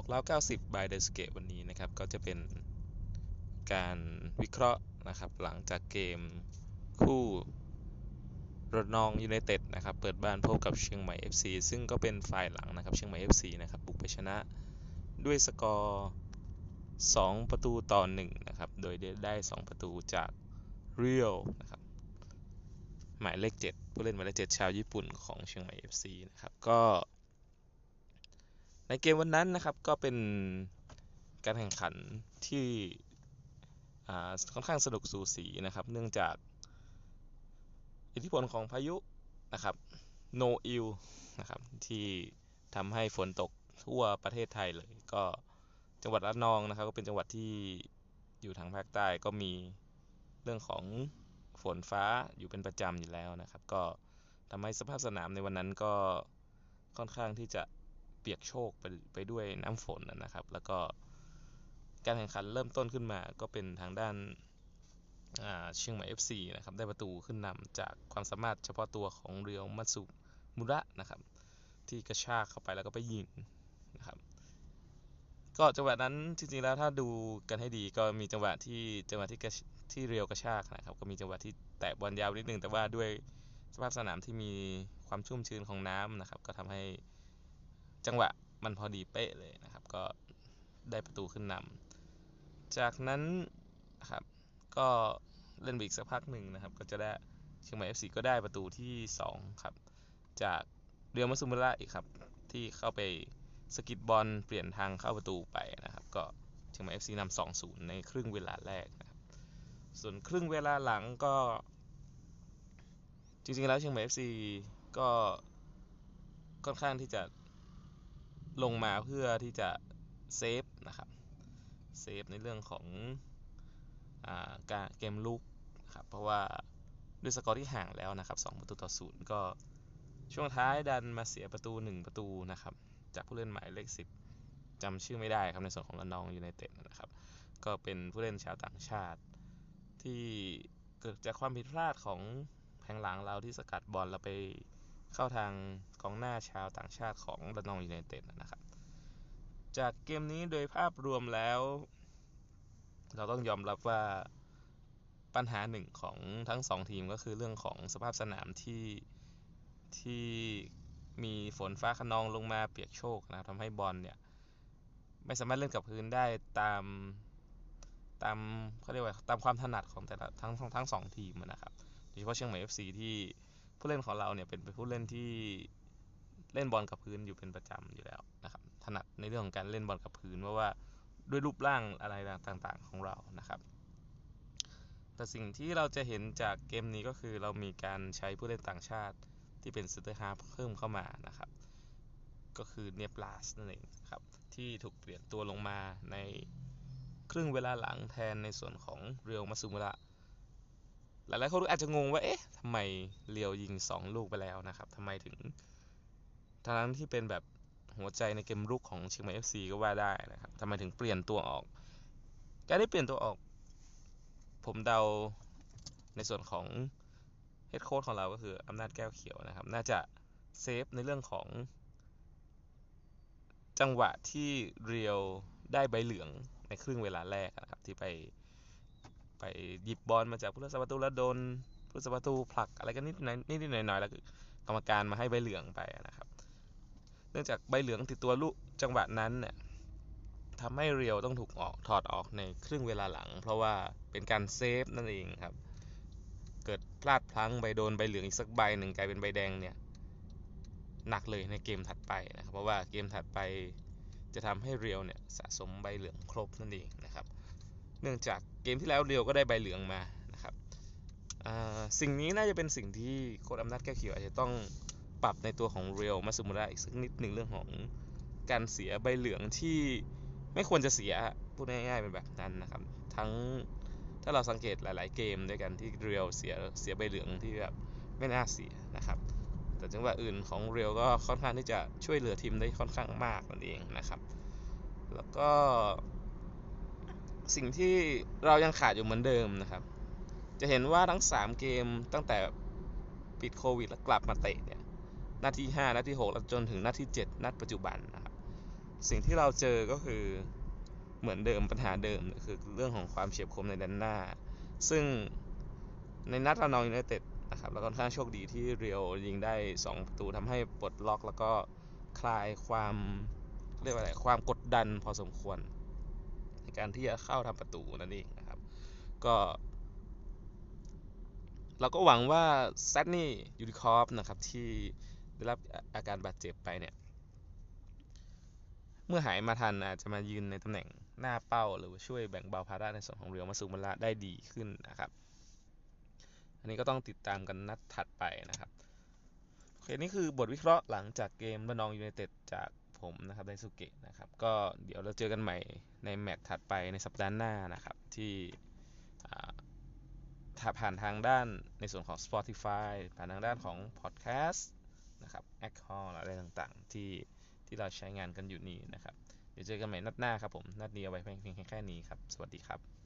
บอกเล่า 90 by The s c a p e วันนี้นะครับ ก็จะเป็นการวิเคราะห์นะครับ หลังจากเกมคู่ระนองยูไนเต็ดนะครับ เปิดบ้านพบกับเชียงใหม่ FC ซึ่งก็เป็นฝ่ายหลังนะครับ เชียงใหม่ FC นะครับ บุกไปชนะด้วยสกอร์ 2 ประตูต่อ 1 นะครับ โดยได้ 2 ประตูจากเรียลนะครับ หมายเลข 7 ผู้เล่นหมายเลข 7 ชาวญี่ปุ่นของเชียงใหม่ FC นะครับ ก็ ในเกมวันนั้นนะครับก็เป็นการแข่งขันที่ค่อนข้างสนุกสูสีนะครับ เนื่องจากอิทธิพลของพายุนะครับโนอิลนะครับที่ทำให้ฝนตกทั่วประเทศไทยเลย ก็จังหวัดระนองนะครับ ก็เป็นจังหวัดที่อยู่ทางภาคใต้ก็มีเรื่องของฝนฟ้าอยู่เป็นประจำอยู่แล้วนะครับ ก็ทำให้สภาพสนามในวันนั้นก็ค่อนข้างที่จะ เปียกโชกไปไปด้วยน้ำฝนนะครับ แล้วก็การแข่งขันเริ่มต้นขึ้นมาก็เป็นทางด้านเชียงใหม่ FC นะครับได้ประตูขึ้นนำจากความสามารถเฉพาะตัวของเรียวมัตสุมุระนะครับที่กระชากเข้าไปแล้วก็ไปยิงนะครับก็จังหวะนั้นจริงๆแล้วถ้าดูกันให้ดีก็มีจังหวะที่จังหวะที่ที่เรียวกระชากนะครับก็มีจังหวะที่แตะบอลยาวนิดนึงแต่ว่าด้วยสภาพสนามที่มีความชุ่มชื้นของน้ำนะครับ ก็ทำให้ จังหวะมันพอดีเป๊ะเลยนะครับ ก็ได้ประตูขึ้นนำจากนั้นครับก็เล่นไปอีกสักพักหนึ่งนะครับ ก็จะได้เชียงใหม่ FC ก็ได้ประตูที่ 2 ครับ จากเรียวมัสุมุระอีกครับ ที่เข้าไปสะกิดบอลเปลี่ยนทางเข้าประตูไปนะครับ ก็เชียงใหม่ FC นำ2-0ในครึ่งเวลาแรกนะครับ ส่วนครึ่งเวลาหลังก็ จริงๆแล้วเชียงใหม่ FC ก็ค่อนข้างที่จะ ลงมาเพื่อที่จะ save นะครับ save ในเรื่องของอการเกมรุกนะครับเพราะว่าด้วยสกอร์ที่ห่างแล้วนะครับ2ประตูต่อศูนย์ก็ช่วงท้ายดันมาเสียประตู 1 ประตูนะครับจากผู้เล่นหมายเลข 10จำชื่อไม่ได้ครับในส่วนของระนองยูไนเต็ดนะครับก็เป็นผู้เล่นชาวต่างชาติ ที่เกิดจากความผิดพลาดของแผงหลังเราที่สกัดบอลเราไป เข้าทางกองหน้าชาวต่างชาติของระนองยูไนเต็ดนะครับ จากเกมนี้โดยภาพรวมแล้ว เราต้องยอมรับว่าปัญหาหนึ่งของทั้งสองทีมก็คือเรื่องของสภาพสนามที่ที่มีฝนฟ้าขนองลงมาเปียกโชกนะทำให้บอลเนี่ยไม่สามารถเล่นกับพื้นได้ตามตามเขาเรียกว่าตามความถนัดของแต่ละทั้งทั้งสองทีมนะครับโดยเฉพาะเชียงใหม่ FC ที่ ผู้เล่นของเราเนี่ยเป็นผู้เล่นที่เล่นบอลกับพื้นอยู่เป็นประจำอยู่แล้วนะครับ ถนัดในเรื่องของการเล่นบอลกับพื้นเพราะว่าด้วยรูปร่างอะไรต่างๆ ของเรานะครับ แต่สิ่งที่เราจะเห็นจากเกมนี้ก็คือเรามีการใช้ผู้เล่นต่างชาติที่เป็น centre half เพิ่มเข้ามานะครับ ก็คือเนปลาสนั่นเองครับที่ถูกเปลี่ยนตัวลงมาในครึ่งเวลาหลังแทนในส่วนของเรียวมาซูมุระ หลายๆคนอาจจะงงว่าเอ๊ะทำไมเรียวยิง 2 ลูกไปแล้วนะครับทำไมถึงทั้งที่เป็นแบบหัวใจในเกมรุกของเชียงใหม่ FC ก็ว่าได้นะครับทำไมถึงเปลี่ยนตัวออกการได้เปลี่ยนตัวออก ผมเดาในส่วนของเฮดโค้ชของเราก็คืออำนาจแก้วเขียวนะครับ น่าจะเซฟในเรื่องของ จังหวะที่เรียวได้ใบเหลืองในครึ่งเวลาแรกนะครับที่ไป ไปหยิบบอลมาจากผู้รักษาประตูแล้วโดนผู้รักษาประตูผลักอะไรกันนิดหน่อยนิดหน่อยหน่อยแล้วกรรมการมาให้ใบเหลืองไปนะครับ เนื่องจากใบเหลืองติดตัวลูกจังหวะนั้นเนี่ยทำให้เรียวต้องถูกออกถอดออกในครึ่งเวลาหลัง เพราะว่าเป็นการเซฟนั่นเองครับ เกิดพลาดพลั้งใบโดนใบเหลืองอีกสักใบหนึ่งกลายเป็นใบแดงเนี่ยหนักเลยในเกมถัดไปนะครับ เพราะว่าเกมถัดไปจะทำให้เรียวเนี่ยสะสมใบเหลืองครบนั่นเองนะครับ เนื่องจากเกมที่แล้วเรียวก็ได้ใบเหลืองมานะครับสิ่งนี้น่าจะเป็นสิ่งที่โค้ดอำนาจแก้วเขียวอาจจะต้องปรับในตัวของเรียวมาสมุระอีกสักนิดหนึ่งเรื่องของการเสียใบเหลืองที่ไม่ควรจะเสียพูดง่ายๆเป็นแบบนั้นนะครับทั้งถ้าเราสังเกตหลาย ๆ เกมด้วยกันที่เรียวเสียเสียใบเหลืองที่แบบไม่น่าเสียนะครับ แต่จังหวะอื่นของเรียวก็ค่อนข้างที่จะช่วยเหลือทีมได้ค่อนข้างมากนั่นเองนะครับ แล้วก็ สิ่งที่เรายังขาดอยู่เหมือนเดิมนะครับ จะเห็นว่าทั้ง 3 เกมตั้งแต่ปิดโควิดแล้วกลับมาเตะเนี่ยนัดที่5นัดที่6แล้วจนถึงนัดที่7นัดปัจจุบันนะครับ สิ่งที่เราเจอก็คือเหมือนเดิมปัญหาเดิมคือเรื่องของความเฉียบคมในด้านหน้า ซึ่งในนัดระนองยูไนเต็ดนะครับแล้วก็ค่อนข้างโชคดีที่เรียวยิงได้ 2 ประตูทำให้ปลดล็อกแล้วก็คลายความเรียกว่าอะไรความกดดันพอสมควร การที่จะเข้าทำประตูนั่นเองนะครับ ก็เราก็หวังว่าแซดนี่ยูริคอฟนะครับที่ได้รับอาการบาดเจ็บไปเนี่ย เมื่อหายมาทันอาจจะมายืนในตำแหน่งหน้าเป้า หรือช่วยแบ่งเบาภาระในส่วนของเรียวมาสุมาระได้ดีขึ้นนะครับ อันนี้ก็ต้องติดตามกันนัดถัดไปนะครับโอเคนี่คือบทวิเคราะห์หลังจากเกมระนองยูไนเต็ดจาก ผมนะครับไดสุเกะนะครับ ก็เดี๋ยวเราเจอกันใหม่ในแมตช์ถัดไปในสัปดาห์หน้านะครับ ที่ถ้าผ่านทางด้านในส่วนของ Spotify ผ่านทางด้านของ Podcast นะครับ a c c o อะไรต่างๆ ที่ที่เราใช้งานกันอยู่นี่นะครับ เดี๋ยวเจอกันใหม่นัดหน้าครับผม นัดนี้เอาไว้เพียงแค่นี้ครับ สวัสดีครับ